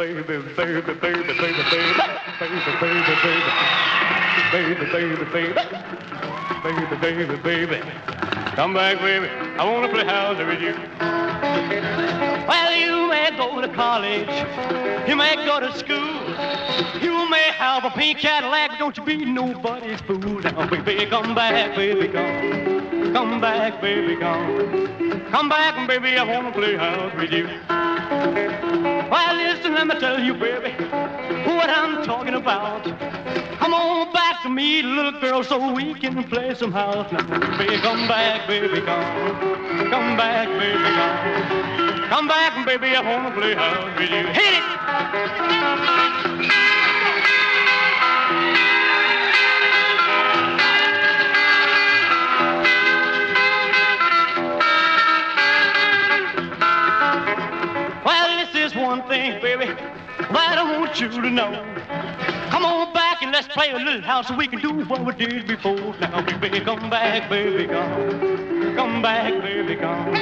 baby, baby, baby, baby, baby, baby, baby, baby, baby, baby, baby, baby. Come back, baby. I wanna play house with you. Well, you may go to college, you may go to school, you may have a pink Cadillac, don't you be nobody's fool. Now, baby, come back, baby, come. Come back, baby, come. Come back, baby, I wanna play house with you. Well, listen, let me tell you, baby, what I'm talking about. Come on back to me, little girl, so we can play some house. Now, baby, come back, baby, come. Come back, baby, come. Come back, baby, I wanna play house with you. Hit it! Is one thing, baby, that I want you to know. Come on back and let's play a little house so we can do what we did before. Now, baby, come back, baby, come. Come back, baby, come.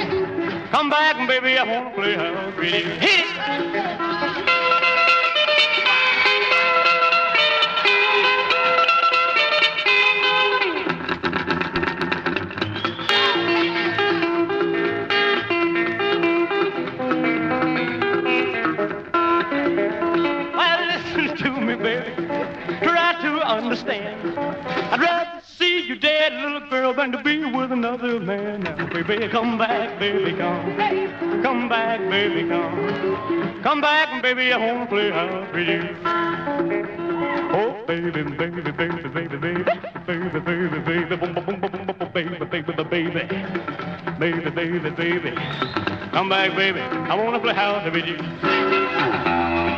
Come back, baby, I wanna play house with you. Hit it! Girl, than to be with another man. Now, baby, come back, baby, come. Come back, baby, come. Come back, baby, I wanna play house with you. Oh, baby, baby, baby, baby, baby, baby, baby, baby, baby, baby, baby, baby, baby, baby. Come back, baby. I wanna play house with you.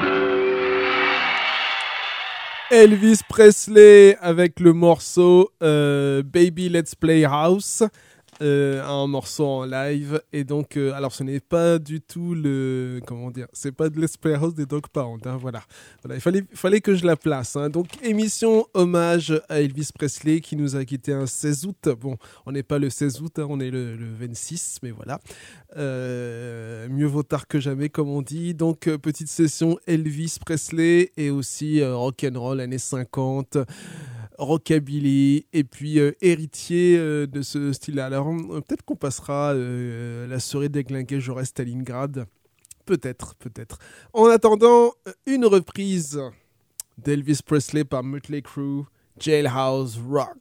Elvis Presley avec le morceau euh, Baby Let's Play House, euh, un morceau en live. Et donc, euh, alors ce n'est pas du tout le. Comment dire C'est pas de House des Dog Pound. hein, voilà. voilà. Il fallait, fallait que je la place. hein. Donc, émission hommage à Elvis Presley qui nous a quitté un 16 août. Bon, on n'est pas le 16 août, hein, on est le, le 26, mais voilà. Euh, mieux vaut tard que jamais, comme on dit. Donc, petite session Elvis Presley et aussi rock'n'roll années 50, rockabilly, et puis euh, héritier euh, de ce style-là. Alors, euh, peut-être qu'on passera la soirée déglinguée, à Stalingrad. Peut-être, peut-être. En attendant, une reprise d'Elvis Presley par Mötley Crüe, Jailhouse Rock.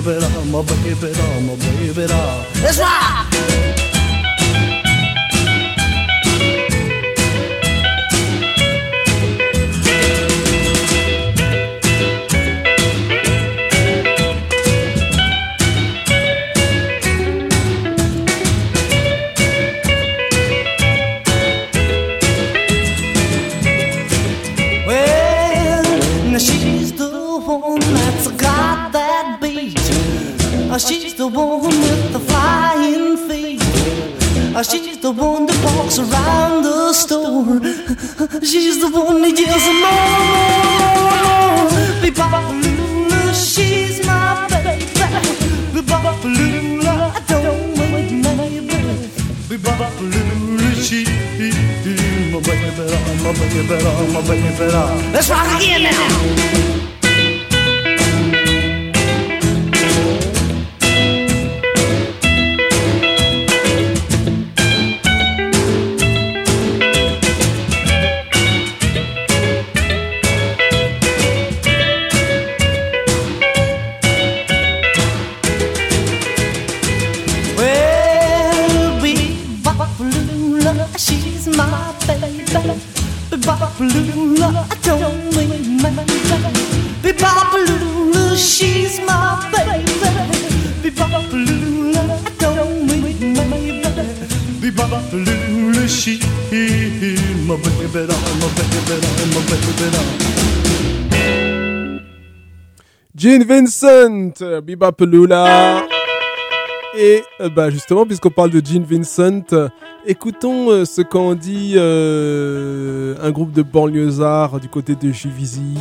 baby da, my baby da, my baby rock! baby, baby. Let's rock again now. Gene Vincent, euh, Biba Pelula. Et euh, bah justement, puisqu'on parle de Gene Vincent, euh, écoutons ce qu'en dit un groupe de banlieusards du côté de Juvisy.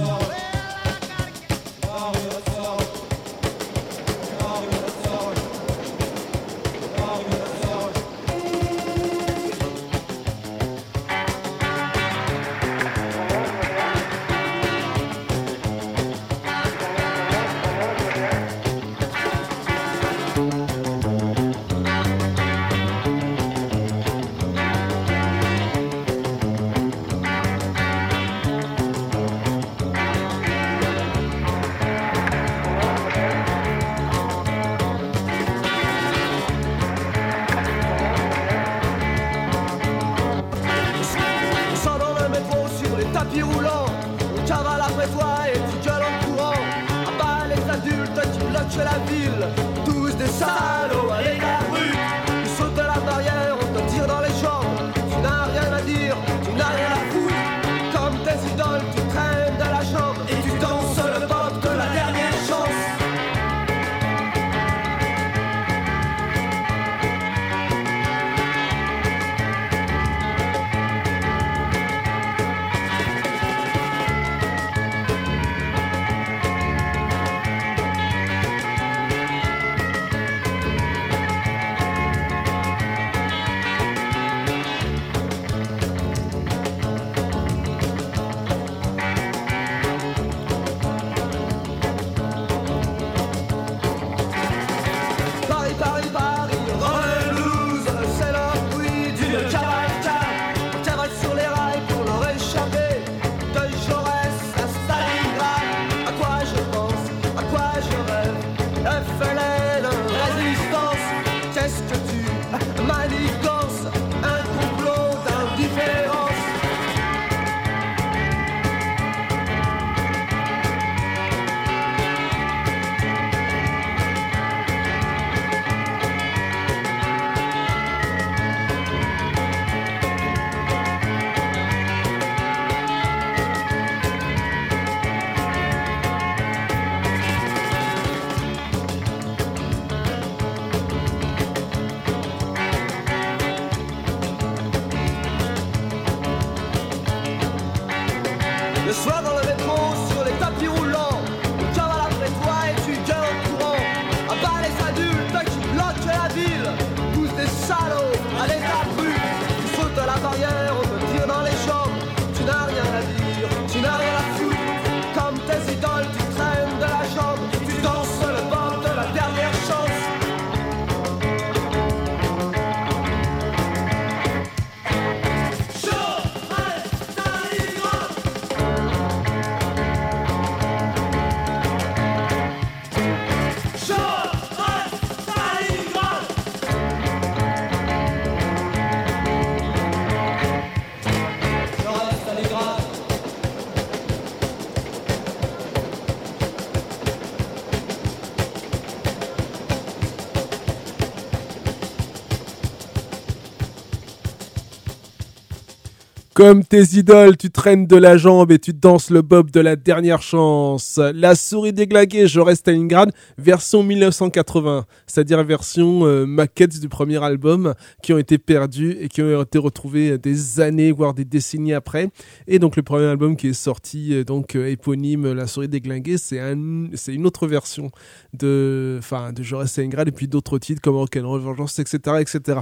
Comme tes idoles, tu traînes de la jambe et tu danses le bob de la dernière chance. La souris déglaguée, je reste Stalingrad, version 1980, c'est-à-dire version euh, maquettes du premier album qui ont été perdus et qui ont été retrouvés des années, voire des décennies après. Et donc le premier album qui est sorti, euh, donc euh, éponyme, La souris déglinguée, c'est un, c'est une autre version de, enfin, de Je reste Stalingrad et puis d'autres titres comme Rock'n'Roll Vengeance, etc., etc.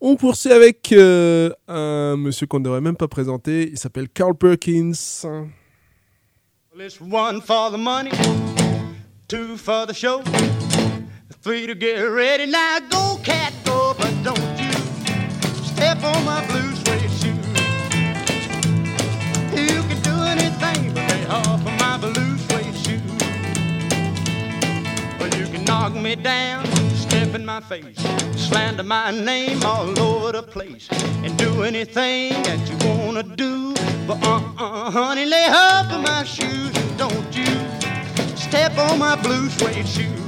On poursuit avec euh, un monsieur qu'on ne devrait même pas présenter. Il s'appelle Carl Perkins. It's one for the money, two for the show, three to get ready. Now go, cat, go, but don't you step on my blue suede shoe. You can do anything but lay off of my blue suede shoe. Well, you can knock me down, in my face, slander my name all over the place, and do anything that you wanna do. But uh-uh, honey, lay off of my shoes and don't you step on my blue suede shoes.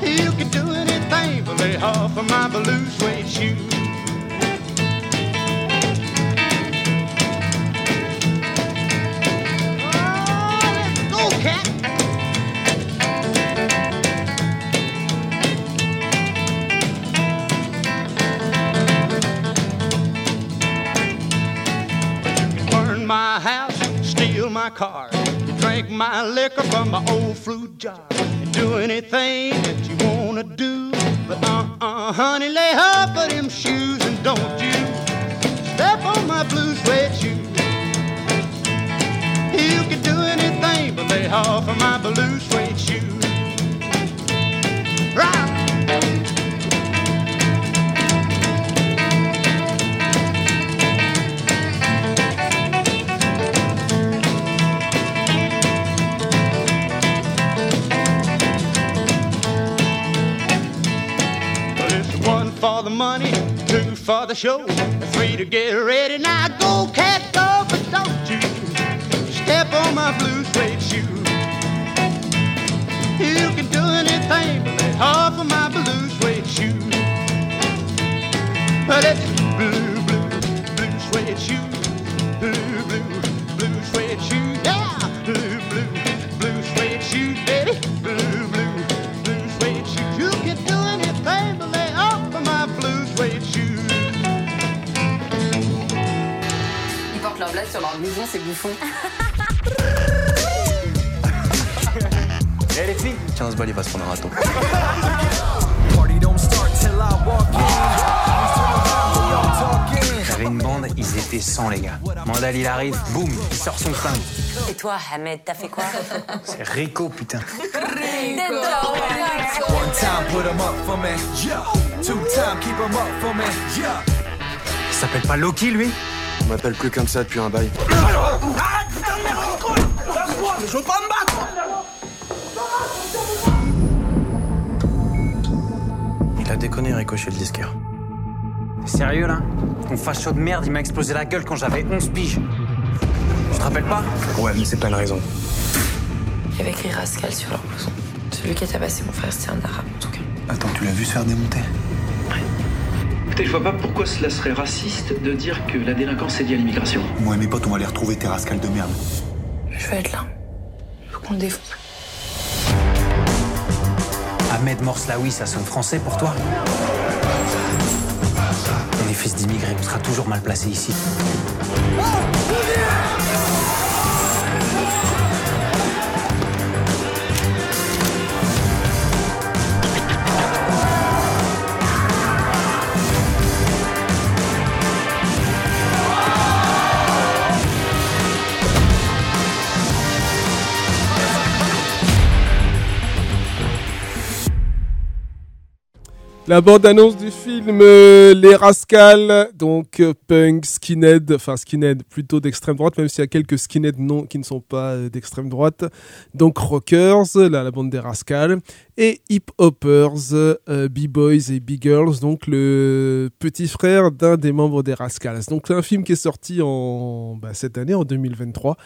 You can do anything but lay off of my blue suede shoe. Oh, let's go, cat. My house, steal my car, drink my liquor from my old fruit jar, do anything that you wanna do. But uh-uh, honey, lay off of them shoes and don't you step on my blue suede shoes. You can do anything but lay off of my blue suede shoes. For the money, two for the show, three to get ready. Now go, cat, go, but don't you step on my blue suede shoe. You can do anything but lay off of my blue suede shoe. But it's blue, blue, blue suede shoe. Blue, blue, blue suede shoe. Sur leur maison, ces bouffons. Eh les filles 15 balles, il va se prendre un raton. J'avais une bande, ils étaient 100 les gars. Mandal il arrive, boum, il sort son flingue. Et toi, Ahmed, t'as fait quoi C'est Rico putain. One time, put 'em up for me. Two time, keep 'em up for me. Il s'appelle pas Loki lui m'appelle plus comme ça depuis un bail. Il a déconné Ricochet le disquaire. Sérieux là? Ton facho de merde, il m'a explosé la gueule quand j'avais 11 piges. Tu te rappelles pas? Ouais, mais c'est pas une raison. Il y avait écrit Rascal sur leur blouson. Celui qui a tabassé mon frère, c'était un arabe, en tout cas. Attends, tu l'as vu se faire démonter? Écoutez, je vois pas pourquoi cela serait raciste de dire que la délinquance est liée à l'immigration. Moi et mes potes, on va aller retrouver tes rascals de merde. Je veux être là. Je veux qu'on le défonce. Ahmed Morslaoui, ça sonne français pour toi? On est fils d'immigrés, on sera toujours mal placé ici. La bande-annonce du film euh, Les Rascals, donc euh, punk, skinhead, enfin skinhead plutôt d'extrême droite, même s'il y a quelques skinheads non, qui ne sont pas euh, d'extrême droite. Donc rockers, la bande des Rascals, et hip-hoppers, euh, b-boys et b-girls, donc le petit frère d'un des membres des Rascals. Donc c'est un film qui est sorti en bah, cette année, en 2023,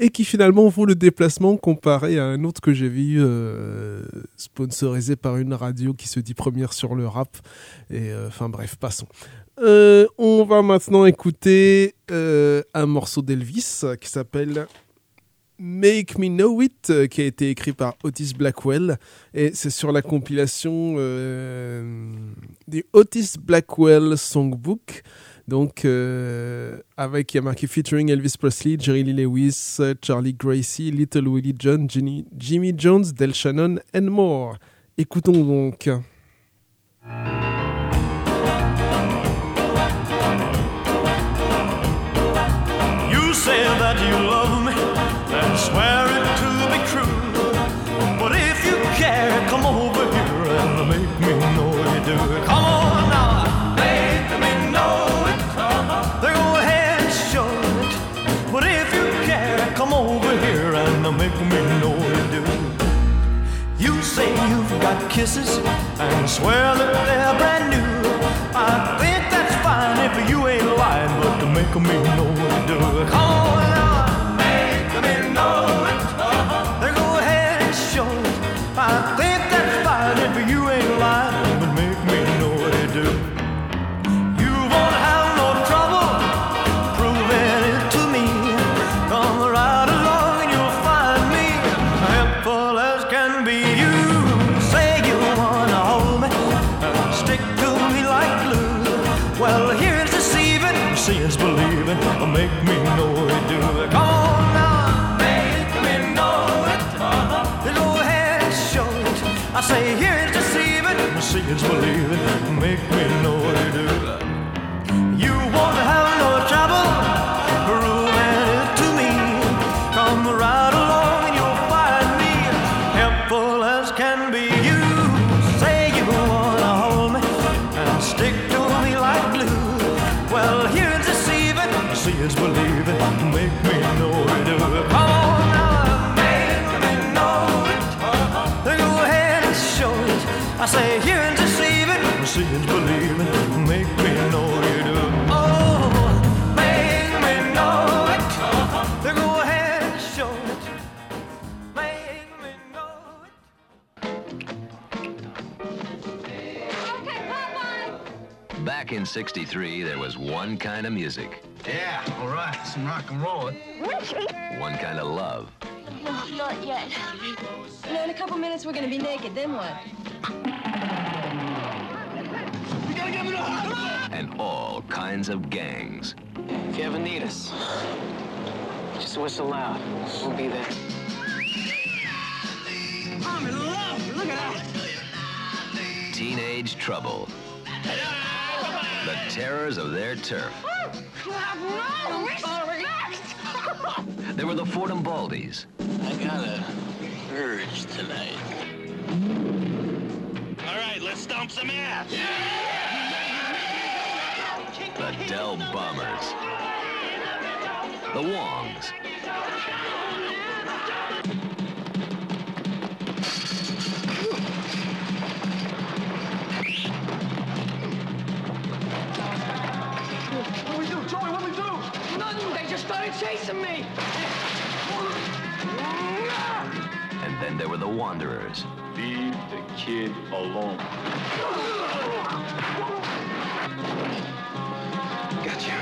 et qui finalement vaut le déplacement comparé à un autre que j'ai vu euh, sponsorisé par une radio qui se dit première sur le rap. Et euh, enfin bref, passons. Euh, on va maintenant écouter un morceau d'Elvis qui s'appelle Make Me Know It, euh, qui a été écrit par Otis Blackwell. Et c'est sur la compilation euh, du Otis Blackwell Songbook. Donc, euh, avec, il a marqué featuring Elvis Presley, Jerry Lee Lewis, euh, Charlie Gracie, Little Willie John, Jimmy, Jimmy Jones, Del Shannon, and more. Écoutons donc. Swear it to be true. But if you care, come over here and make me know you do. Come on now, make me know it. Then go ahead and show it. But if you care, come over here and make me know you do. You say you've got kisses and swear that they're brand new. I think that's fine if you ain't lying, but to make me know what to do. Come on 1963, there was one kind of music. Yeah, all right, some rock and roll. One kind of love. No, not yet. You know, in a couple minutes, we're going to be naked. Then what? You gotta get me to And all kinds of gangs. If you ever need us, just whistle loud. We'll be there. I'm in love. Look at that. Teenage trouble. The terrors of their turf. I'm sorry. There were the Fordham Baldies, I got a urge tonight. All right, let's stomp some ass. the Dell Bombers, the Wongs, They just started chasing me. and then there were the Wanderers, Leave the kid alone. Gotcha.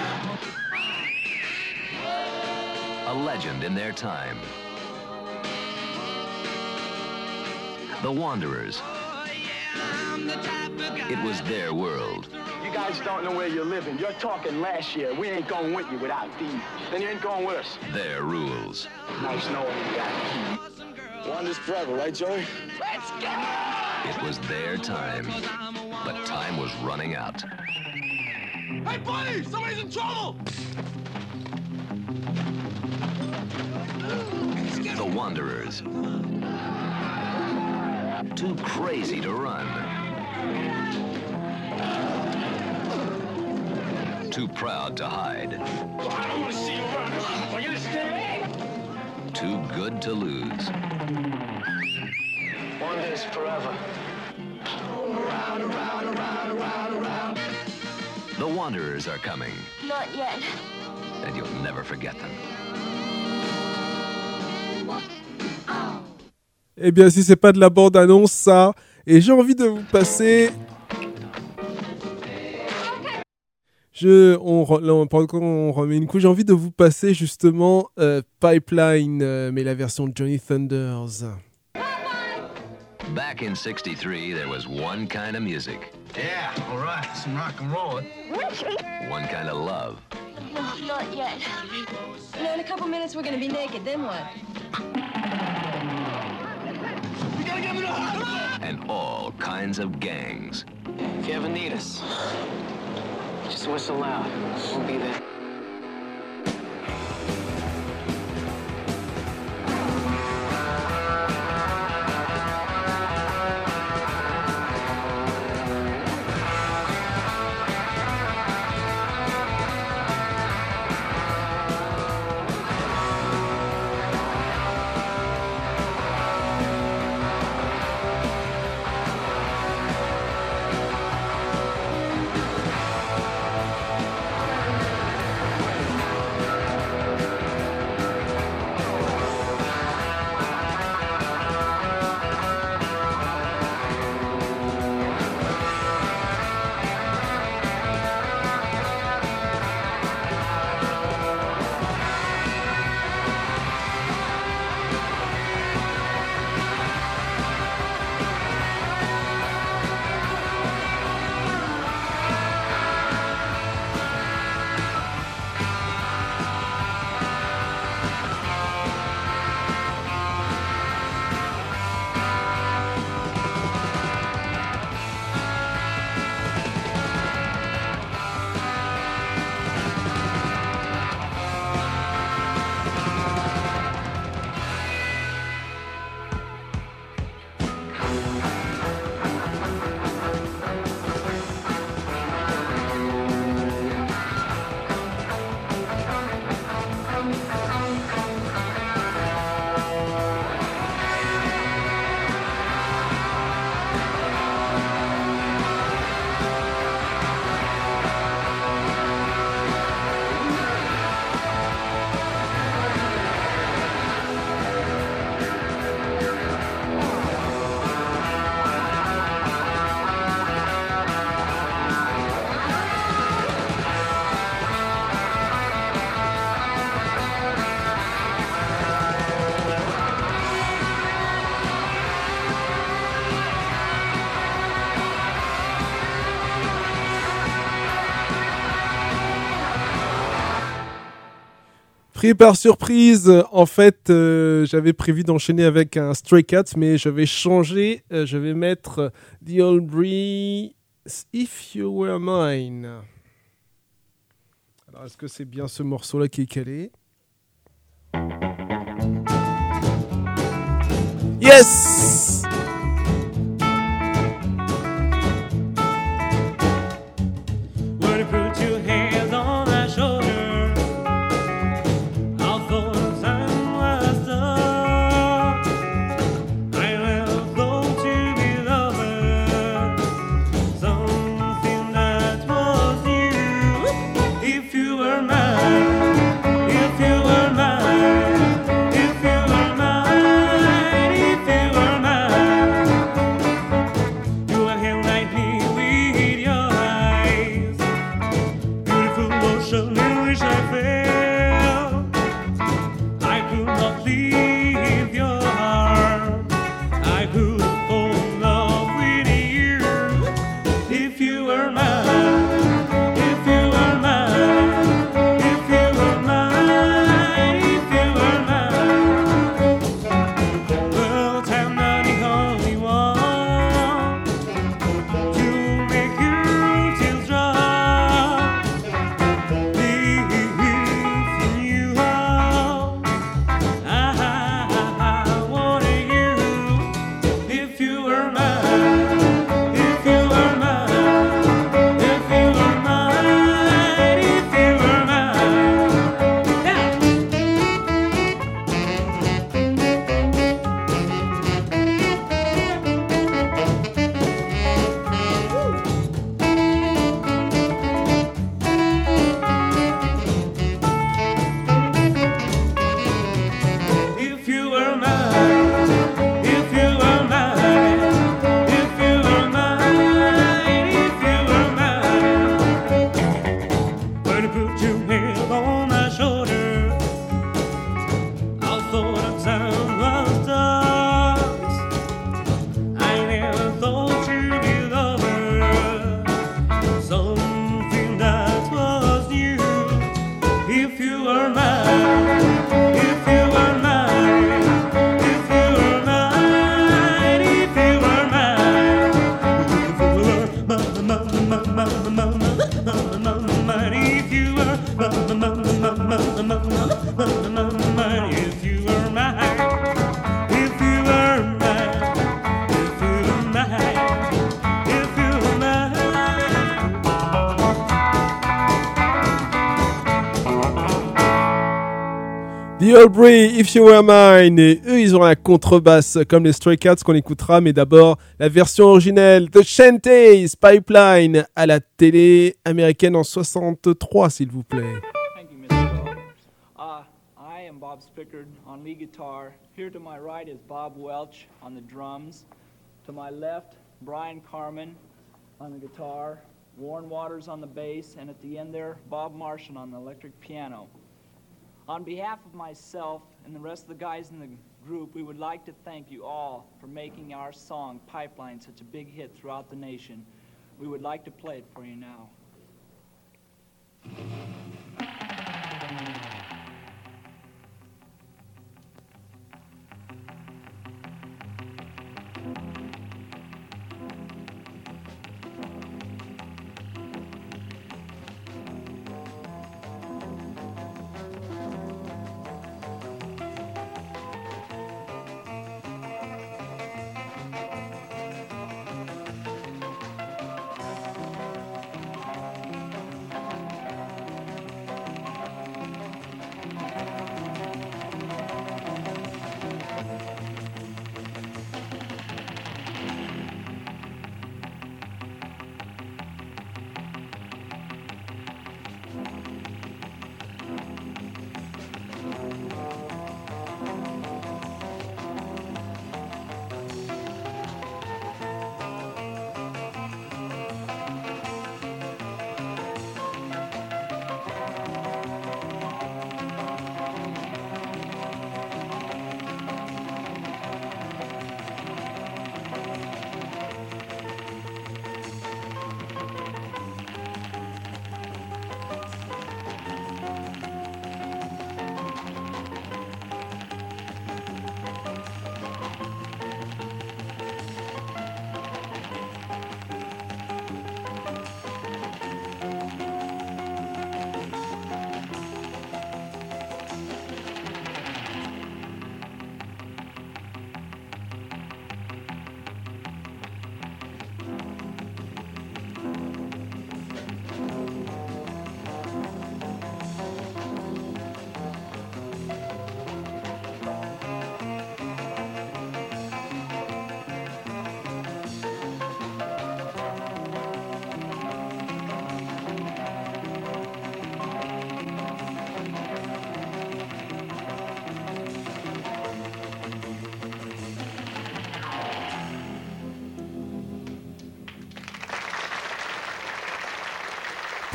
a legend in their time. The Wanderers. It was their world. You guys don't know where you're living. You're talking last year. We ain't going with you without these. Then you ain't going with us. Their rules. Nice knowing you guys. Wanda's forever, right, Joey? Let's go! It was their time. But time was running out. Hey, buddy! Somebody's in trouble! The Wanderers. Too crazy to run. Too proud to hide. I don't want to see you run. Are you understand? Too good to lose. Wanda's forever. Around, around, around, around, around. The Wanderers are coming, Not yet. and you'll never forget them. Eh bien, si c'est pas de la bande-annonce, ça. Et j'ai envie de vous passer Je, on, re- là, on- pendant qu'on remet une couche, j'ai envie de vous passer justement euh, Pipeline, euh, mais la version de Johnny Thunders. Back in 63, there was one kind of music, Yeah, all right. Some rock and roll. one kind of love, No, not yet. You know, in a couple minutes we're gonna be naked. Then what? and all kinds of gangs. If you ever need us, just whistle loud. We'll be there. Pris par surprise, en fait, euh, j'avais prévu d'enchaîner avec un Stray Cat, mais je vais changer. euh, je vais mettre euh, The Old Breeze If You Were Mine. Alors, est-ce que c'est bien ce morceau-là qui est calé? Yes The Aubrey, If You Were Mine, et eux ils ont la contrebasse comme les Stray Cats qu'on écoutera, mais d'abord la version originelle The Shanties Pipeline à la télé américaine en 63 s'il vous plaît. Thank you, Mr. Uh, I am Bob Spickard on lead guitar. Here to my right is Bob Welch on the drums. To my left, Brian Carmen on the guitar, Warren Waters on the bass, and at the end there, Bob Martian on the electric piano. On behalf of myself and the rest of the guys in the group, we would like to thank you all for making our song Pipeline such a big hit throughout the nation. We would like to play it for you now.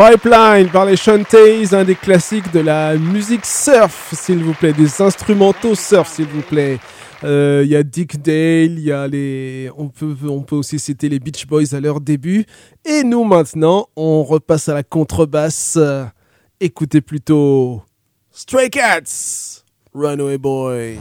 Pipeline par les Shantays, un des classiques de la musique surf, s'il vous plaît, des instrumentaux surf, s'il vous plaît. Euh, Il y a Dick Dale, il y a les, on peut, on peut aussi citer les Beach Boys à leur début. Et nous maintenant, on repasse à la contrebasse. Écoutez plutôt Stray Cats, Runaway Boy.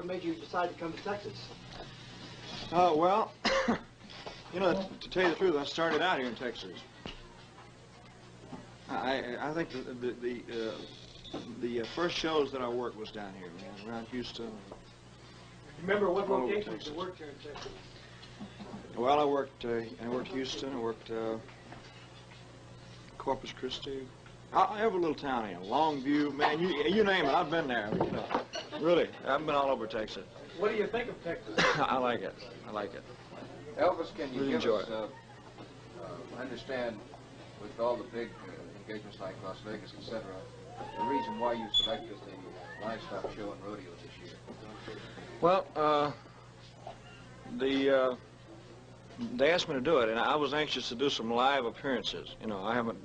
What, made you decide to come to Texas? Uh, well, you know, to tell you the truth, I started out here in Texas. I, I think the the the, uh, the uh, first shows that I worked was down here, man, around Houston. Remember what locations you worked here in Texas? Well, I worked uh, I worked Houston, I worked uh, Corpus Christi. I, every little town here, Longview, man, you you name it, I've been there. You know, really, I've been all over Texas. What do you think of Texas? I like it. I like it. Elvis, can you Really give enjoy us, it. uh, uh, understand, with all the big uh, engagements like Las Vegas, etc., the reason why you selected the livestock show and rodeo this year? Well, uh, the uh, they asked me to do it, and I was anxious to do some live appearances. You know, I haven't.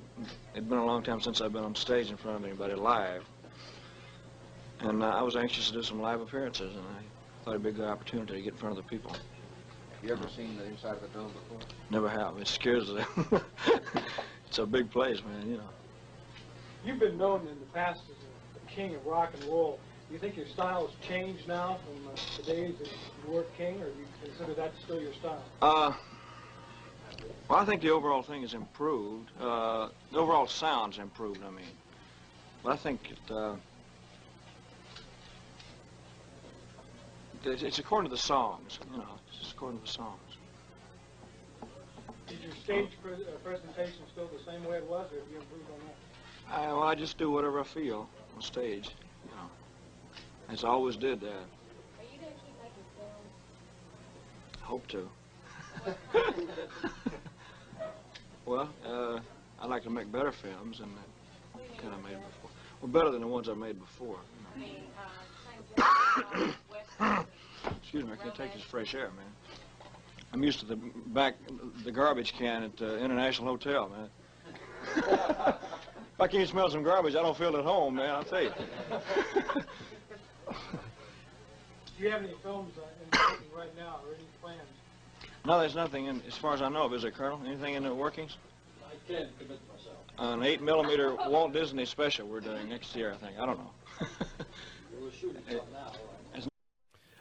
It'd been a long time since I've been on stage in front of anybody live, and uh, I was anxious to do some live appearances, and I thought it'd be a good opportunity to get in front of the people. Have you ever seen the inside of the dome before? Never have. It scares them. it's a big place, man. You know. You've been known in the past as a, a king of rock and roll. Do you think your style has changed now from uh, the days that you were king, or do you consider that still your style? Uh, well, I think the overall thing is improved. Uh, the overall sound's improved, I mean. But I think it, uh, it's, it's according to the songs, you know, it's just according to the songs. Is your stage pre- uh, presentation still the same way it was, or have you improved on that? I, well, I just do whatever I feel on stage, you know. As I always did that. Are you going to keep making films? Hope to. well, uh, I like to make better films than the kind I made before. Well, better than the ones I made before. Excuse me, I can't take this fresh air, man. I'm used to the back, the garbage can at the International Hotel, man. if I can't smell some garbage, I don't feel at home, man. I'll tell you. Do you have any films uh, right now, or any? No, there's nothing in, as far as I know of, is there, Colonel? Anything in the workings? I can't commit myself. An eight millimeter Walt Disney special we're doing next year, I think. I don't know. We're shooting some now.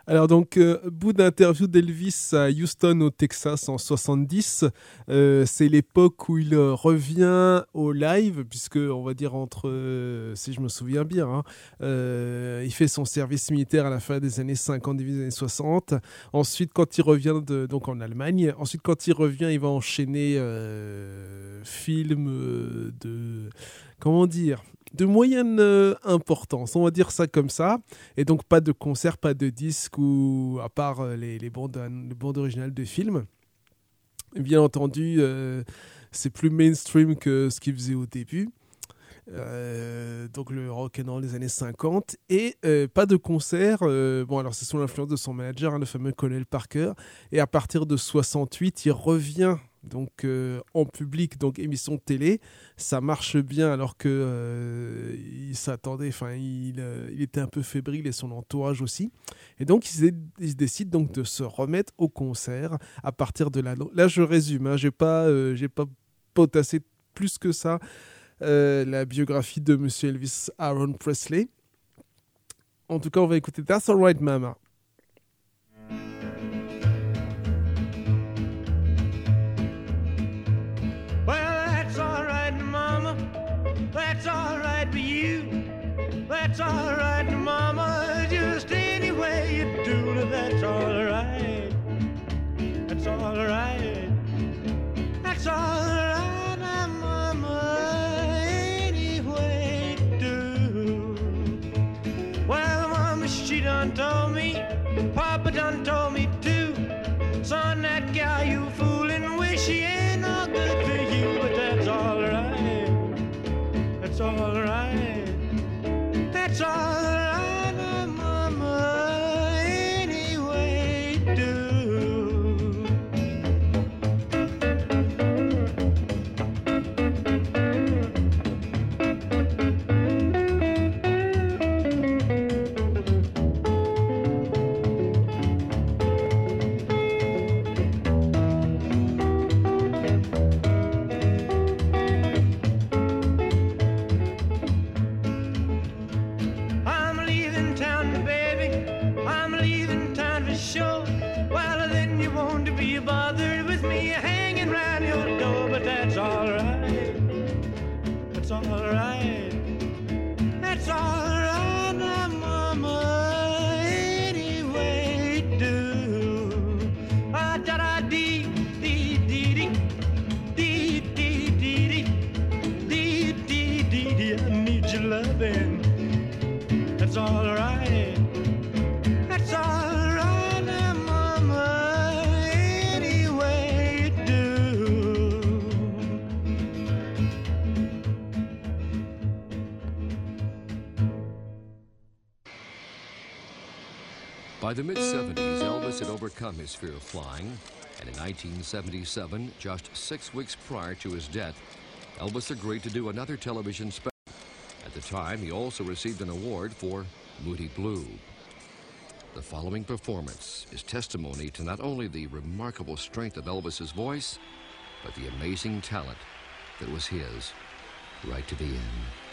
Alors donc, euh, bout d'interview d'Elvis à Houston au Texas en 70, euh, c'est l'époque où il revient au live, puisque on va dire entre, euh, si je me souviens bien, hein, il fait son service militaire à la fin des années 50, début des années 60. Ensuite, quand il revient donc en Allemagne, ensuite quand il revient, il va enchaîner euh, de, comment dire, de moyenne euh, importance, on va dire ça comme ça. Et donc pas de concert, pas de disque, ou à part euh, les, les, bandes, les bandes originales de films. Bien entendu, euh, c'est plus mainstream que ce qu'il faisait au début. Donc le rock and roll des années 50 et pas de concert bon alors c'est sous l'influence de son manager hein, le fameux Colonel Parker et à partir de 68 il revient donc euh, en public, donc émission télé, ça marche bien alors que euh, s'attendait, enfin il, euh, il, était un peu fébrile et son entourage aussi. Et donc il, il, décide donc de se remettre au concert à partir de là. Là je résume, hein, j'ai pas, j'ai pas potassé plus que ça la biographie de Monsieur Elvis Aaron Presley. En tout cas, on va écouter That's Alright Mama. That's all right, Mama. Just any way you do that's all right. That's all right. That's all try. the mid-70s, Elvis had overcome his fear of flying, and in 1977, just six weeks prior to his death, Elvis agreed to do another television special. At the time, he also received an award for Moody Blue. The following performance is testimony to not only the remarkable strength of Elvis's voice, but the amazing talent that was his right to the end.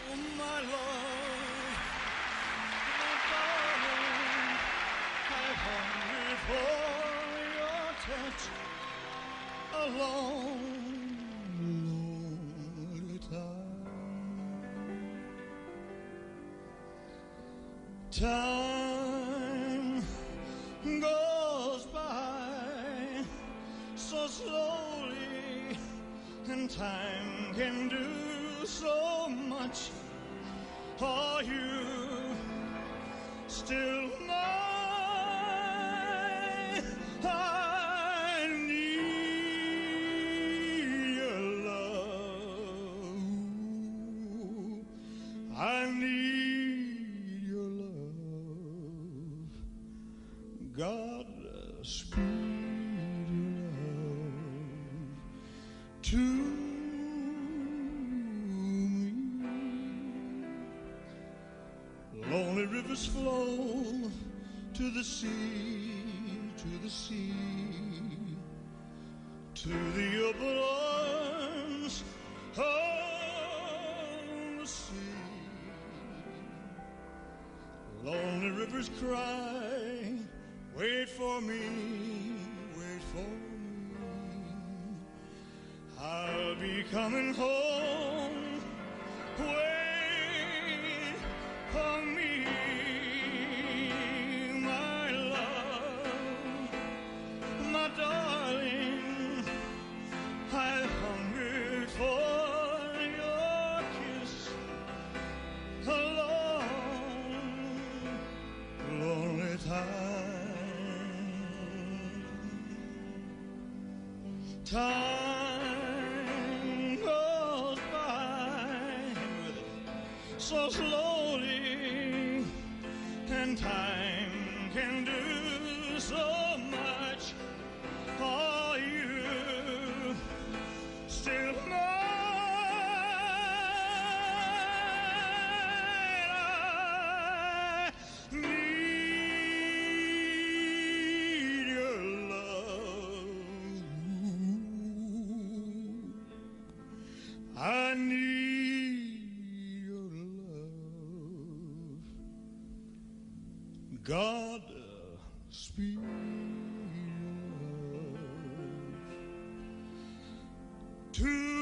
to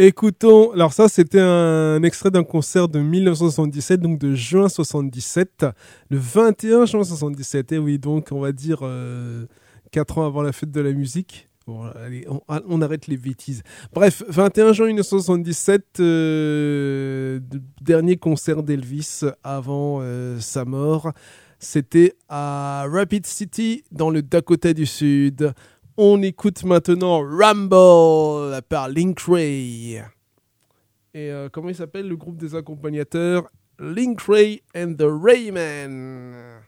Écoutons, alors ça c'était un extrait d'un concert de 1977, donc de juin 77, le 21 juin 77, et oui donc on va dire euh, 4 ans avant la fête de la musique. Bon, allez, on, ah, arrête les bêtises. Bref, 21 juin 1977, euh, dernier concert d'Elvis avant euh, sa mort. C'était à Rapid City, dans le Dakota du Sud. On écoute maintenant Rumble par Link Ray. Et euh, comment il s'appelle le groupe des accompagnateurs? Link Ray and the Rayman. «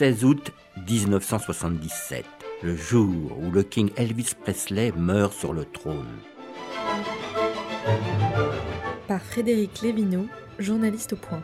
16 août 1977, le jour où le King Elvis Presley meurt sur le trône. Par Frédéric Lévineau, journaliste au point.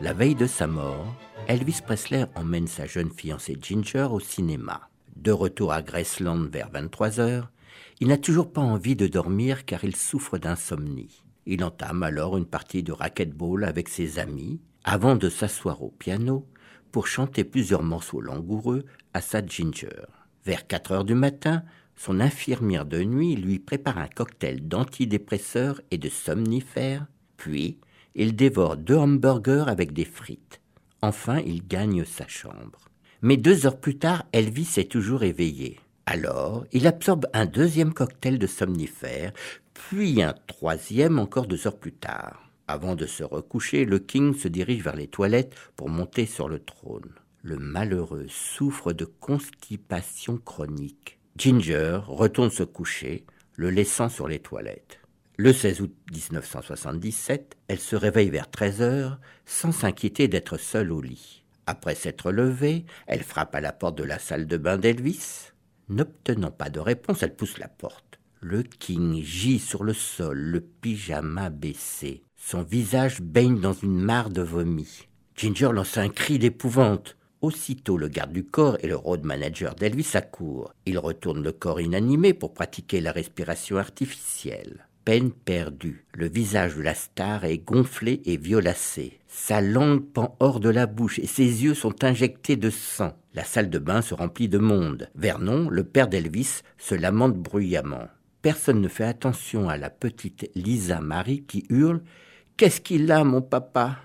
La veille de sa mort, Elvis Presley emmène sa jeune fiancée Ginger au cinéma. De retour à Graceland vers 23 heures, il n'a toujours pas envie de dormir car il souffre d'insomnie. Il entame alors une partie de racquetball avec ses amis avant de s'asseoir au piano pour chanter plusieurs morceaux langoureux à sa Ginger. Vers 4 heures du matin, son infirmière de nuit lui prépare un cocktail d'antidépresseurs et de somnifères, puis il dévore deux hamburgers avec des frites. Enfin, il gagne sa chambre. Mais deux heures plus tard, Elvis est toujours éveillé. Alors, il absorbe un deuxième cocktail de somnifères, puis un troisième encore deux heures plus tard. Avant de se recoucher, le King se dirige vers les toilettes pour monter sur le trône. Le malheureux souffre de constipation chronique. Ginger retourne se coucher, le laissant sur les toilettes. Le 16 août 1977, elle se réveille vers 13 heures sans s'inquiéter d'être seule au lit. Après s'être levée, elle frappe à la porte de la salle de bain d'Elvis. N'obtenant pas de réponse, elle pousse la porte. Le King gît sur le sol, le pyjama baissé. Son visage baigne dans une mare de vomi. Ginger lance un cri d'épouvante. Aussitôt, le garde du corps et le road manager d'Elvis accourent. Ils retournent le corps inanimé pour pratiquer la respiration artificielle. Peine perdue. Le visage de la star est gonflé et violacé. Sa langue pend hors de la bouche et ses yeux sont injectés de sang. La salle de bain se remplit de monde. Vernon, le père d'Elvis, se lamente bruyamment. Personne ne fait attention à la petite Lisa Marie qui hurle Qu'est-ce qu'il a, mon papa?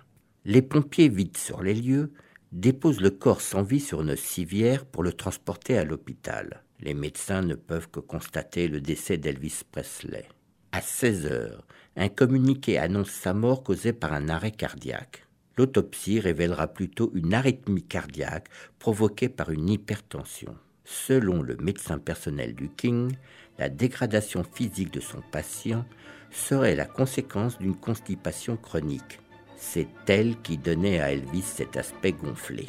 Les pompiers, vite sur les lieux, déposent le corps sans vie sur une civière pour le transporter à l'hôpital. Les médecins ne peuvent que constater le décès d'Elvis Presley. À 16 heures, un communiqué annonce sa mort causée par un arrêt cardiaque. L'autopsie révélera plutôt une arythmie cardiaque provoquée par une hypertension. Selon le médecin personnel du King, la dégradation physique de son patient serait la conséquence d'une constipation chronique. C'est elle qui donnait à Elvis cet aspect gonflé.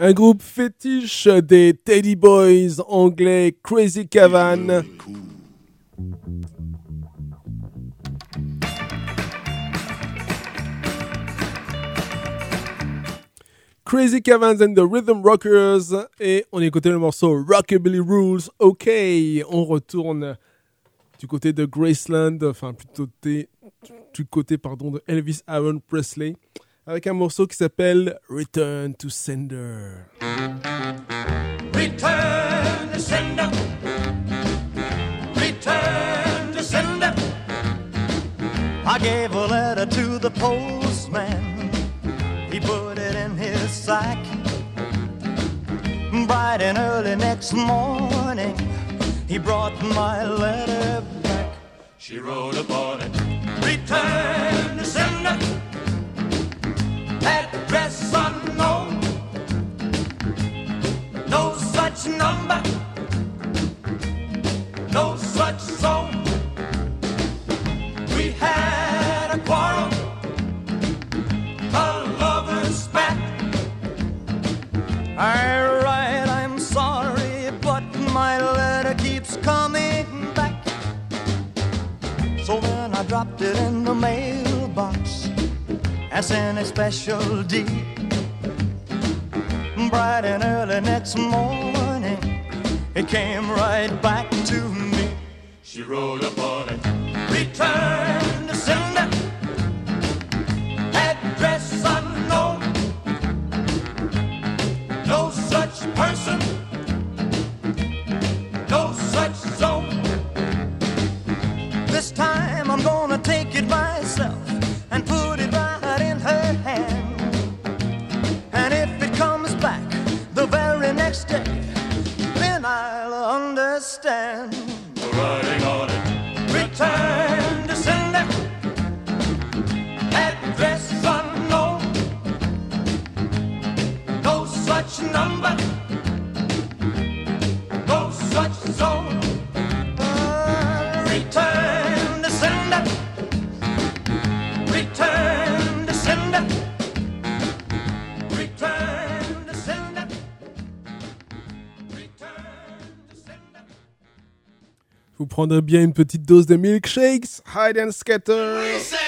Un groupe fétiche des Teddy Boys anglais Crazy Cavan. Crazy Cavans and the Rhythm Rockers et on écoutait le morceau Rockabilly Rules. Ok, on retourne du côté de Graceland, enfin plutôt des- du côté pardon de Elvis Aaron Presley avec un morceau qui s'appelle Return to Sender. Return to sender. Return to sender. I gave a letter to the postman. He put it in his sack. Bright and early next morning, he brought my letter back. She wrote upon it. Return to sender. Address unknown. No such number. No such zone. We had a quarrel. A lover's spat. I coming back. So then I dropped it in the mailbox as in a special deed. Bright and early next morning, it came right back to me. She wrote upon it. Return to sender. Address unknown. No such person. Time I'm gonna take it myself and put it right in her hand. And if it comes back the very next day, then I'll understand. Writing on it. Return to sender. Address unknown. No such number. Prendrez bien une petite dose de milkshakes, hide and scatter.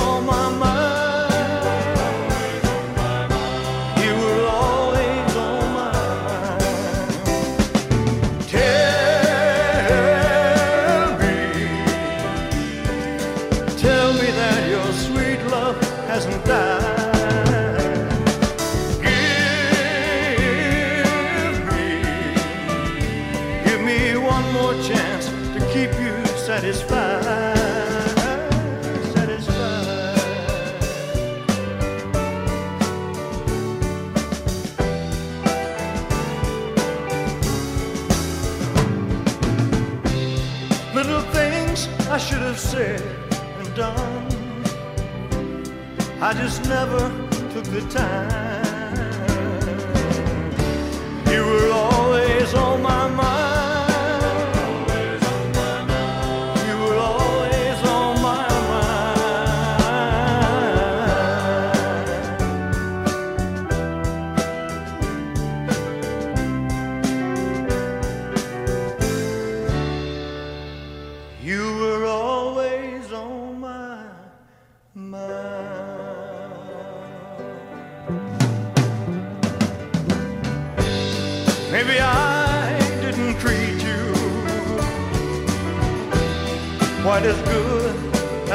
all my mind. I just never took the time. You were always on my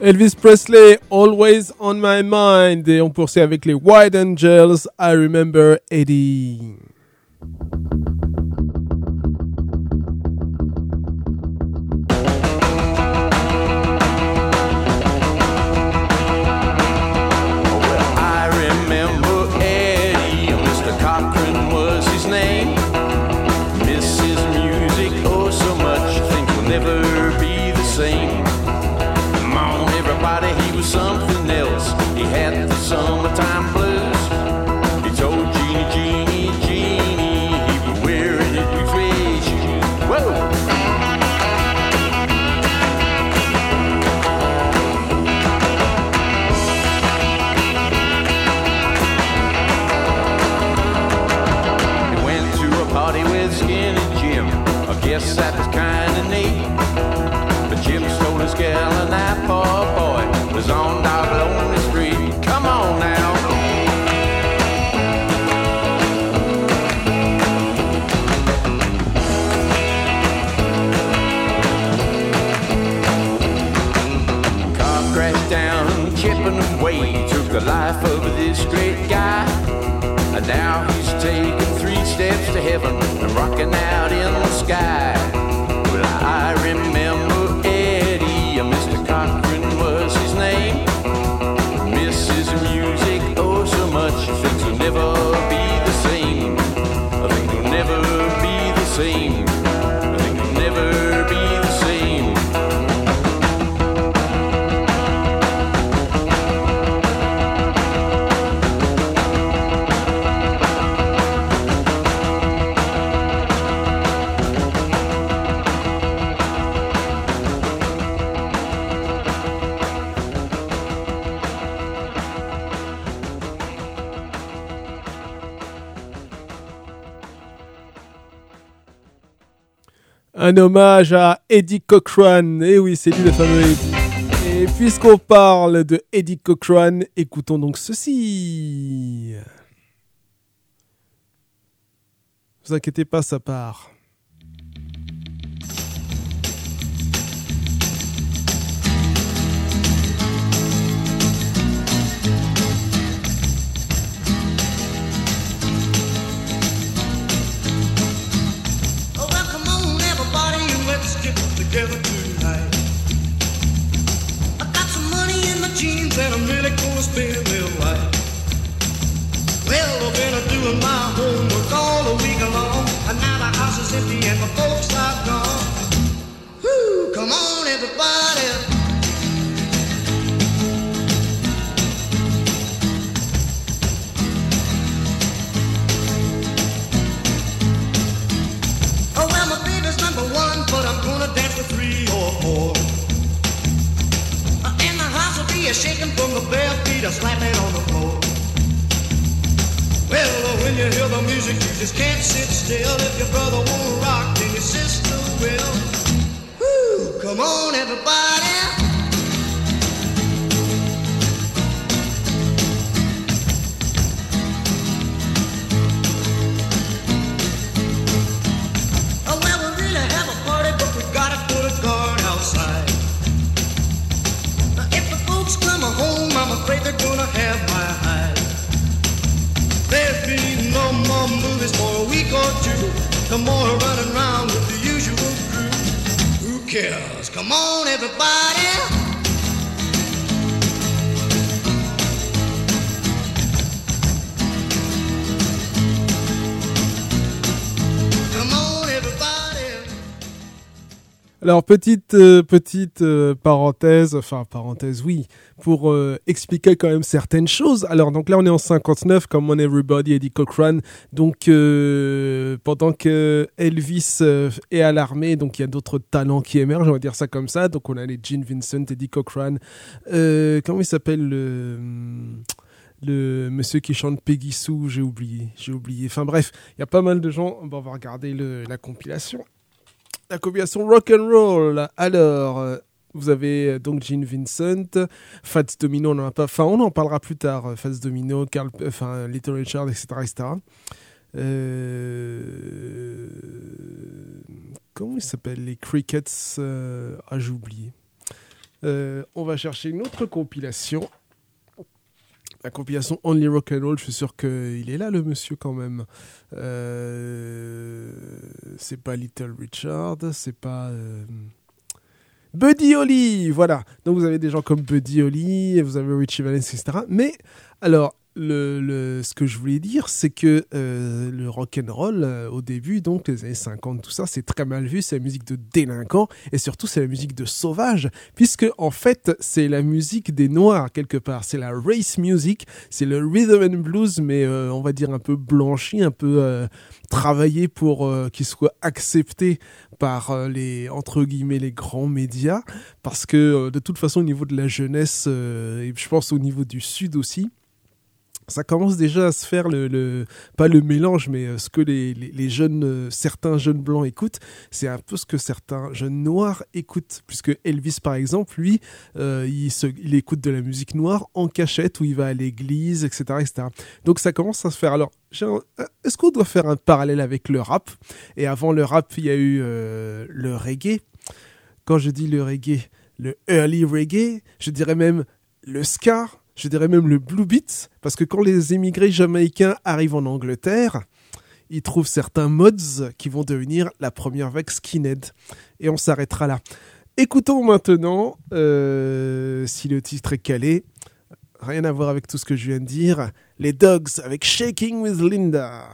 Elvis Presley, Always on My Mind. Et on poursuit avec les White Angels, I Remember Eddie. And rocking out in the sky. Un hommage à Eddie Cochran. Et oui, c'est lui le fameux Eddie. Et puisqu'on parle de Eddie Cochran, écoutons donc ceci. Vous inquiétez pas, ça part. Is empty and my folks are gone. Whoo, come on, everybody. Oh, well, my baby's number one, but I'm gonna dance with three or four. Uh, And the house will be a shaking from the bare feet a slapping on the floor. Well, when you hear the music, you just can't sit still. If your brother won't rock, then your sister will. Woo, come on, everybody. Oh, well, we really have a party, but we gotta put a guard outside. If the folks come home, I'm afraid they're gonna have my hide. There'll more movies for a week or two. No more running around with the usual crew. Who cares? Come on, everybody. Alors petite euh, petite euh, parenthèse, enfin parenthèse oui, pour euh, expliquer quand même certaines choses. Alors donc là on est en 59 comme on Everybody Eddie Cochran. Donc pendant que Elvis est à l'armée, donc il y a d'autres talents qui émergent, on va dire ça comme ça. Donc on a les Gene Vincent, Eddie Cochran, euh, comment il s'appelle le monsieur qui chante Peggy Sue, j'ai oublié, j'ai oublié. Enfin bref, il y a pas mal de gens. Bon, on va regarder la compilation la compilation rock and roll. Alors, euh, vous avez euh, donc Gene Vincent, Fats Domino, on en a pas, enfin on en parlera plus tard. euh, Fats Domino, Carl, enfin Little Richard, etc., etc. Comment ils s'appellent les Crickets Ah, j'ai oublié. On va chercher une autre compilation. La compilation Only Rock and Roll, je suis sûr qu'il est là, le monsieur, quand même. Euh, c'est pas Little Richard, c'est pas. euh, Buddy Holly, voilà. Donc vous avez des gens comme Buddy Holly, vous avez Richie Valens, etc. Mais alors, le, le- ce que je voulais dire, c'est que euh, le rock and roll euh, au début, donc les années 50, tout ça, c'est très mal vu. C'est la musique de délinquants et surtout c'est la musique de sauvages, puisque en fait c'est la musique des noirs quelque part. C'est la race music, c'est le rhythm and blues, mais euh, on va dire un peu blanchi, un peu euh, travaillé pour euh, qu'il soit accepté par euh, les entre guillemets les grands médias, parce que de toute façon au niveau de la jeunesse et je pense au niveau du sud aussi ça commence déjà à se faire le, le- pas le mélange mais euh, ce que les, les, jeunes euh, certains jeunes blancs écoutent c'est un peu ce que certains jeunes noirs écoutent. Puisque Elvis par exemple lui euh, il, écoute de la musique noire en cachette où il va à l'église etc etc donc ça commence à se faire. Alors est-ce qu'on doit faire un parallèle avec le rap? Et avant le rap il y a eu le reggae. Quand je dis le reggae le early reggae je dirais même le ska je dirais même le blue beat, parce que quand les émigrés jamaïcains arrivent en Angleterre, ils trouvent certains mods qui vont devenir la première vague skinhead. Et on s'arrêtera là. Écoutons maintenant, euh, si le titre est calé, rien à voir avec tout ce que je viens de dire, les Dogs avec Shaking with Linda.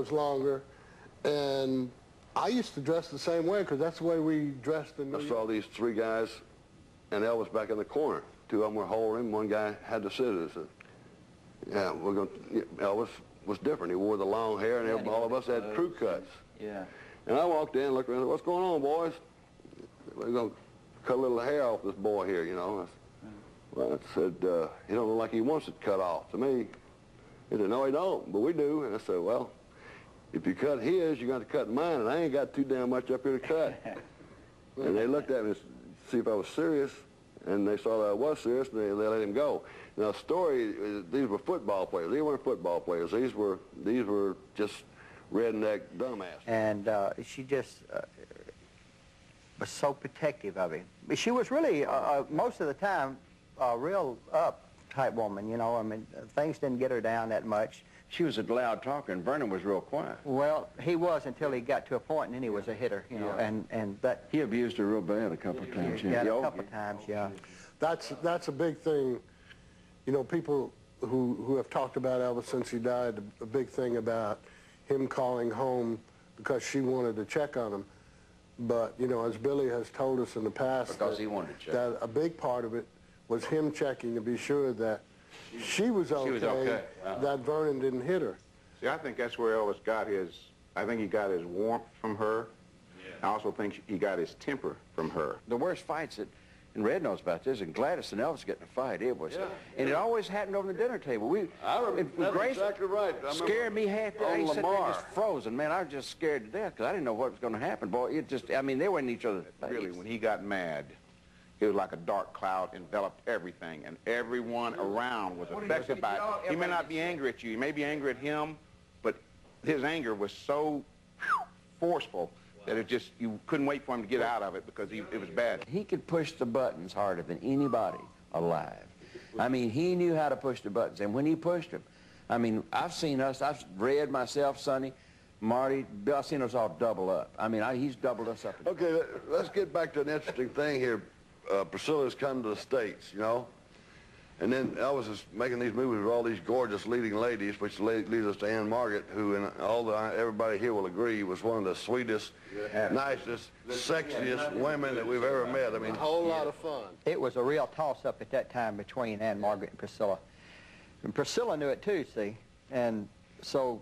Was longer. And I used to dress the same way because that's the way we dressed in New I York. saw these three guys and Elvis back in the corner. Two of them were holding him. One guy had the scissors. And, yeah, we're going. Elvis was different. He wore the long hair, and every- all of us had crew cuts. Yeah. And I walked in, looked around, what's going on, boys? We're going to cut a little hair off this boy here, you know. I said, well, I said, uh, he don't look like he wants it cut off to me. He said, no, he don't, but we do. And I said, well, if you cut his, you're going to cut mine, and I ain't got too damn much up here to cut. and they looked at me to see if I was serious, and they saw that I was serious, and they, they let him go. Now, story, these were football players. These weren't football players. These were, these were just redneck dumbass. and uh, she just uh, was so protective of him. She was really, uh, uh, most of the time, a real up type woman, you know. I mean, uh, things didn't get her down that much. She was a loud talker, and Vernon was real quiet. Well, he was until he got to a point, and then he was a hitter, you know, Yeah. and, and that... He abused her real bad a couple of times. Yeah, Yeah. a couple of times, yeah. That's that's a big thing. You know, people who who have talked about Elvis since he died. A big thing about him calling home because she wanted to check on him. But you know, as Billy has told us in the past, Because that, he wanted to check. that a big part of it was him checking to be sure that she was okay. was okay, uh-huh. That Vernon didn't hit her. See, I think that's where Elvis got his, I think he got his warmth from her. Yeah. I also think he got his temper from her. The worst fights that, and Red knows about this, and Gladys and Elvis getting a fight, it was, Yeah. and it always happened over the dinner table. We, I remember, and that's Grace exactly right. I remember scared me half the on day. He sat Lamar. just frozen, man. I was just scared to death because I didn't know what was going to happen. Boy, it just, I mean, they were in each other's face. Really, when he got mad, it was like a dark cloud enveloped everything, and everyone around was What do you affected by it. He may not be angry at you. He may be angry at him, but his anger was so forceful that it just, you couldn't wait for him to get out of it because he, it was bad. He could push the buttons harder than anybody alive. I mean, he knew how to push the buttons, and when he pushed them, I mean, I've seen us, I've read myself, Sonny, Marty, I've seen us all double up. I mean, I, he's doubled us up. Okay, let- let's get back to an interesting thing here. Uh, Priscilla's come to the States, you know, and then Elvis is making these movies with all these gorgeous leading ladies, which leads us to Anne Margaret, who, and all the, everybody here will agree, was one of the sweetest, nicest, sexiest women that we've ever met. I mean, A whole lot of fun. It was a real toss-up at that time between Anne Margaret and Priscilla. And Priscilla knew it too, see, and so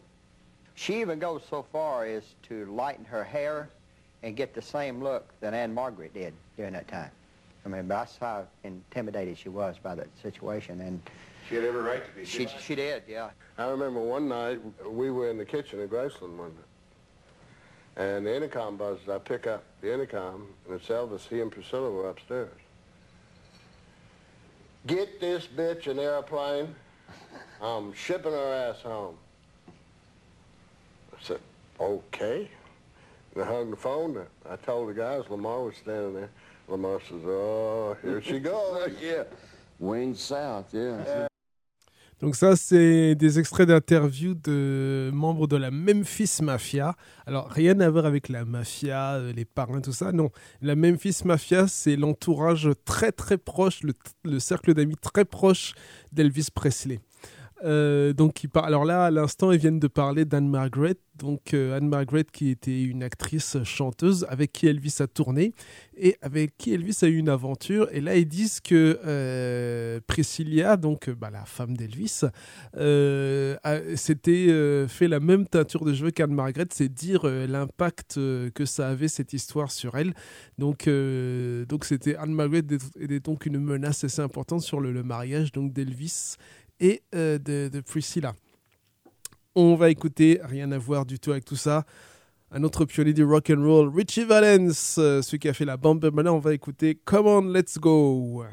she even goes so far as to lighten her hair and get the same look that Anne Margaret did during that time. I mean, that's how intimidated she was by that situation, and She had every right to be. she she did, yeah. I remember one night we were in the kitchen at Graceland one night, and the intercom buzzes. I pick up the intercom, and it's Elvis. He and Priscilla were upstairs. Get this bitch an airplane. I'm shipping her ass home. I said, okay. And I hung the phone. I told the guys Lamar was standing there. Lamar says, oh, here she goes. yeah. Wings south, yeah. Donc ça, c'est des extraits d'interviews de membres de la Memphis Mafia. Alors, rien à voir avec la mafia, euh, les parrains, tout ça. Non, la Memphis Mafia, c'est l'entourage très très proche, le, le cercle d'amis très proche d'Elvis Presley. Euh, donc, il par- alors là, à l'instant, ils viennent de parler d'Anne Margaret. Donc, euh, Anne Margaret, qui était une actrice chanteuse avec qui Elvis a tourné et avec qui Elvis a eu une aventure. Et là, ils disent que euh, Priscilla, donc bah, la femme d'Elvis, s'était fait la même teinture de cheveux qu'Anne Margaret. C'est dire l'impact que ça avait cette histoire sur elle. Donc, donc c'était Anne Margaret était donc une menace assez importante sur le, le mariage donc d'Elvis et euh, de, Priscilla. On va écouter, rien à voir du tout avec tout ça, un autre pionnier du rock and roll, Richie Valens, euh, celui qui a fait la bombe. Maintenant, on va écouter Come On, Let's Go.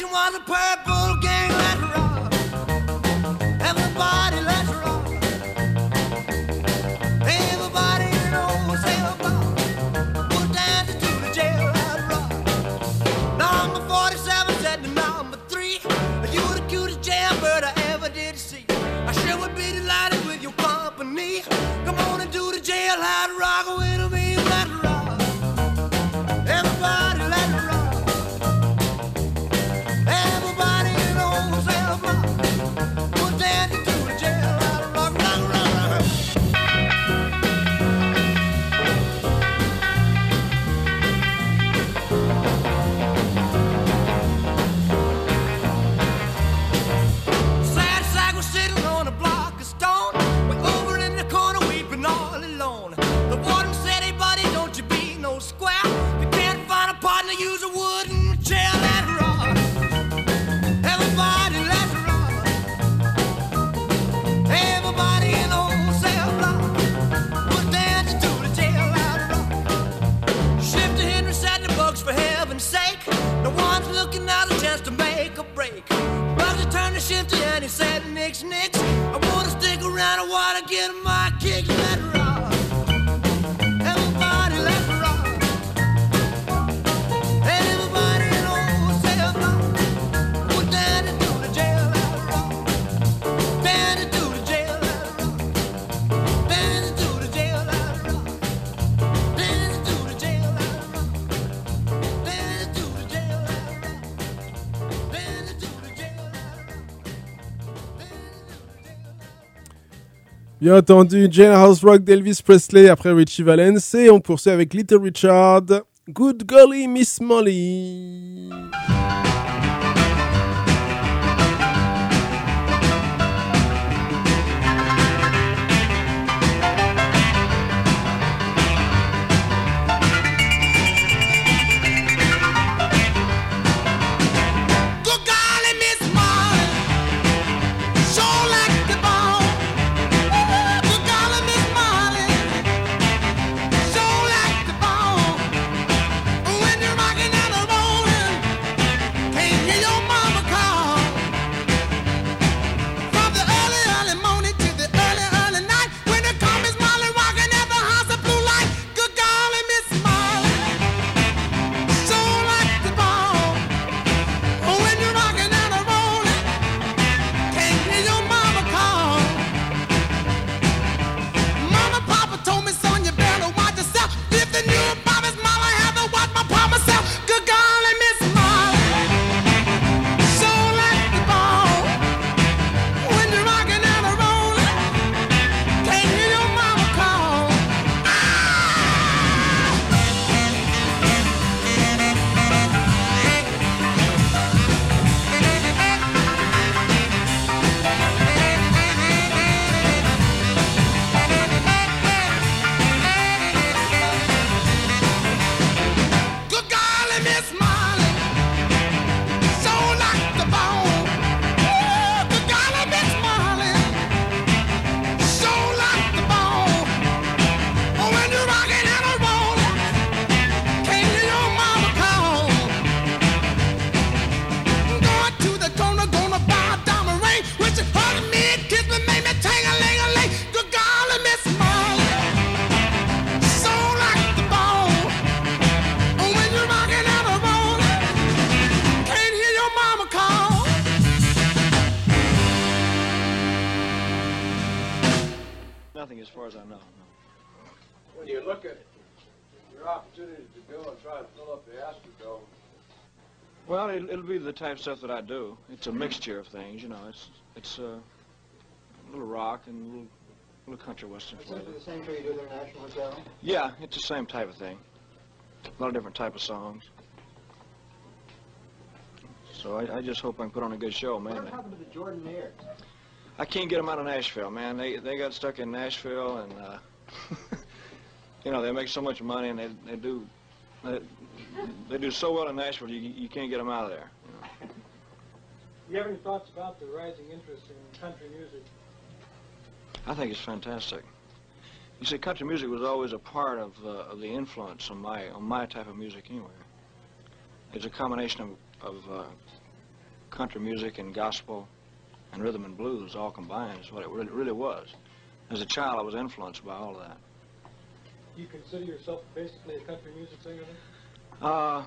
watching while the purple gang Bien entendu, House Rock d'Elvis Presley après Richie Valens et on poursuit avec Little Richard. Good golly, Miss Molly. type of stuff that I do. It's a mixture of things, you know. It's it's uh, a little rock and a little, little country western flavor. The same thing you do at the National Hotel? Yeah, it's the same type of thing. A lot of different type of songs. So I, I just hope I can put on a good show, man. What happened to the Jordan Ayers? I can't get them out of Nashville, man. They they got stuck in Nashville, and uh, you know they make so much money, and they they do they, they do so well in Nashville, you you can't get them out of there. Do you have any thoughts about the rising interest in country music? I think it's fantastic. You see, country music was always a part of, uh, of the influence on my on my type of music anyway. It's a combination of, of uh, country music and gospel and rhythm and blues all combined is what it really, really was. As a child, I was influenced by all of that. Do you consider yourself basically a country music singer then? Uh,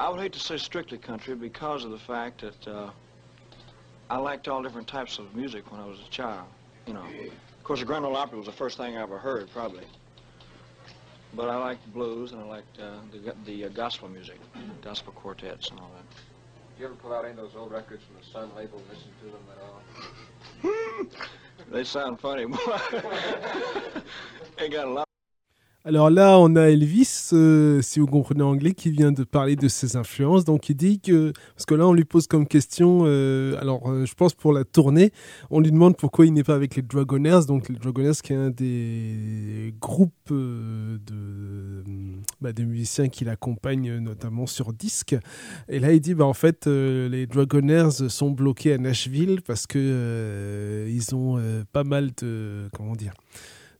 I would hate to say strictly country because of the fact that uh, I liked all different types of music when I was a child. You know, of course, the Grand Ole Opry was the first thing I ever heard, probably. But I liked blues and I liked uh, the, the uh, gospel music, gospel quartets and all that. Do you ever pull out any of those old records from the Sun label and listen to them at all? They sound funny. Ain't got a lot. Alors là, on a Elvis, euh, si vous comprenez anglais, qui vient de parler de ses influences. Donc il dit que, parce que là, on lui pose comme question, euh, alors euh, je pense pour la tournée, on lui demande pourquoi il n'est pas avec les Dragonaires. Donc les Dragonaires, qui est un des groupes de, bah, musiciens qui l'accompagnent, notamment sur disque. Et là, il dit, bah, en fait, les Dragonaires sont bloqués à Nashville parce que ils ont pas mal de, comment dire,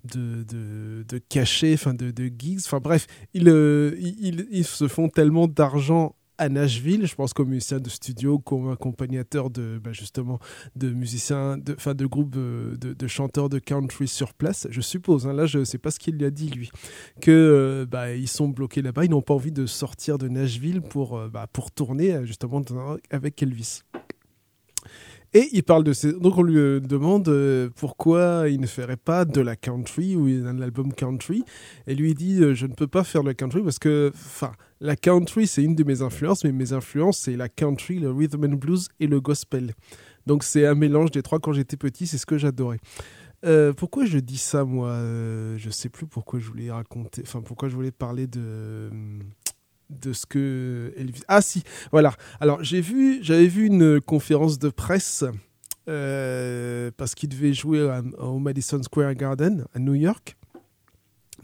de, de, de cachets, enfin de, de gigs. Enfin bref, ils, euh, ils, ils se font tellement d'argent à Nashville, je pense comme musicien de studio, comme accompagnateur de bah, justement de musiciens, de, enfin de groupes euh, de, chanteurs de country sur place, je suppose. hein, là, je sais pas ce qu'il lui a dit lui, que euh, bah, ils sont bloqués là-bas, ils n'ont pas envie de sortir de Nashville pour bah, pour tourner justement avec Elvis. Et il parle de ces... Donc on lui euh, demande euh, pourquoi il ne ferait pas de la country ou un album country. Et lui dit euh, je ne peux pas faire de la country parce que enfin la country c'est une de mes influences, mais mes influences c'est la country, le rhythm and blues et le gospel. Donc c'est un mélange des trois. Quand j'étais petit, c'est ce que j'adorais. Pourquoi je dis ça moi? Je sais plus pourquoi je voulais raconter. Enfin pourquoi je voulais parler de de ce que Elvis. Ah si, voilà. Alors j'ai vu, j'avais vu une conférence de presse euh, parce qu'il devait jouer au Madison Square Garden à New York.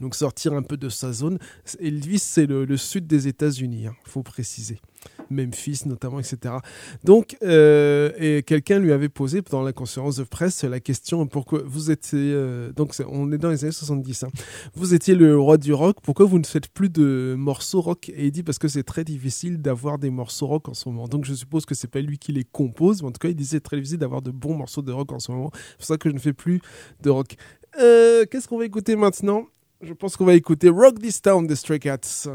Donc sortir un peu de sa zone. Elvis, c'est le, sud des États-Unis, il faut préciser. Memphis notamment, etc. Donc, euh, et quelqu'un lui avait posé dans la conférence de presse la question pourquoi vous étiez. euh, donc, on est dans les années 70. hein. Vous étiez le roi du rock, pourquoi vous ne faites plus de morceaux rock? Et il dit parce que c'est très difficile d'avoir des morceaux rock en ce moment. Donc, je suppose que c'est pas lui qui les compose, mais en tout cas, il disait très difficile d'avoir de bons morceaux de rock en ce moment. C'est pour ça que je ne fais plus de rock. Euh, Qu'est-ce qu'on va écouter maintenant? Je pense qu'on va écouter Rock This Town des Stray Cats.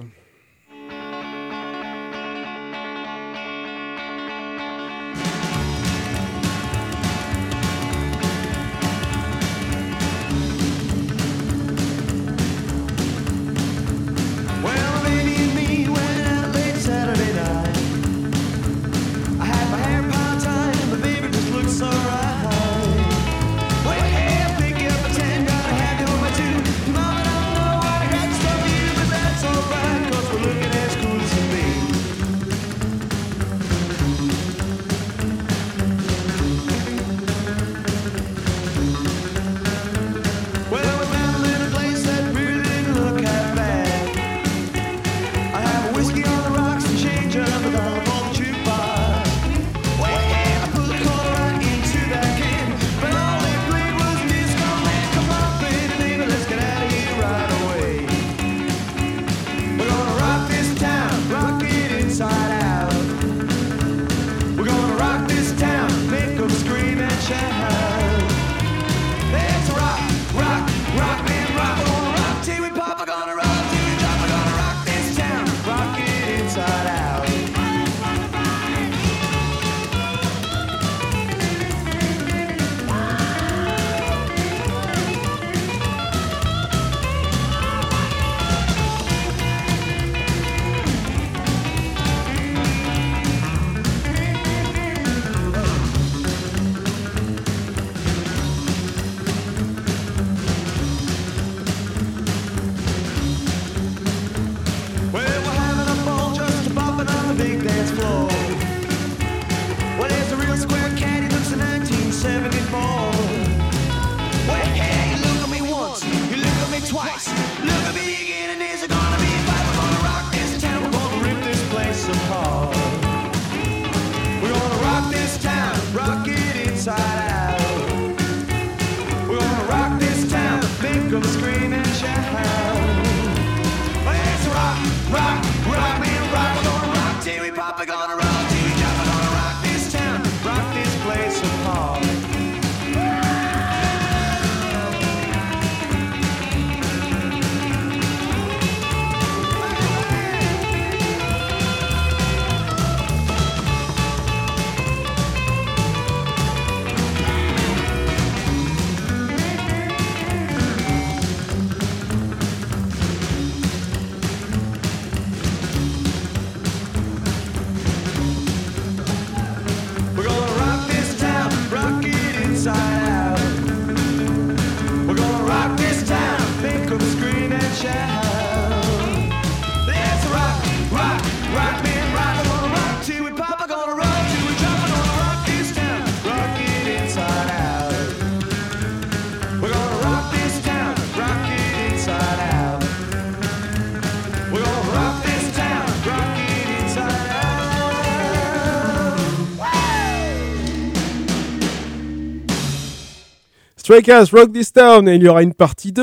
Strikers Rock This Town et il y aura une partie 2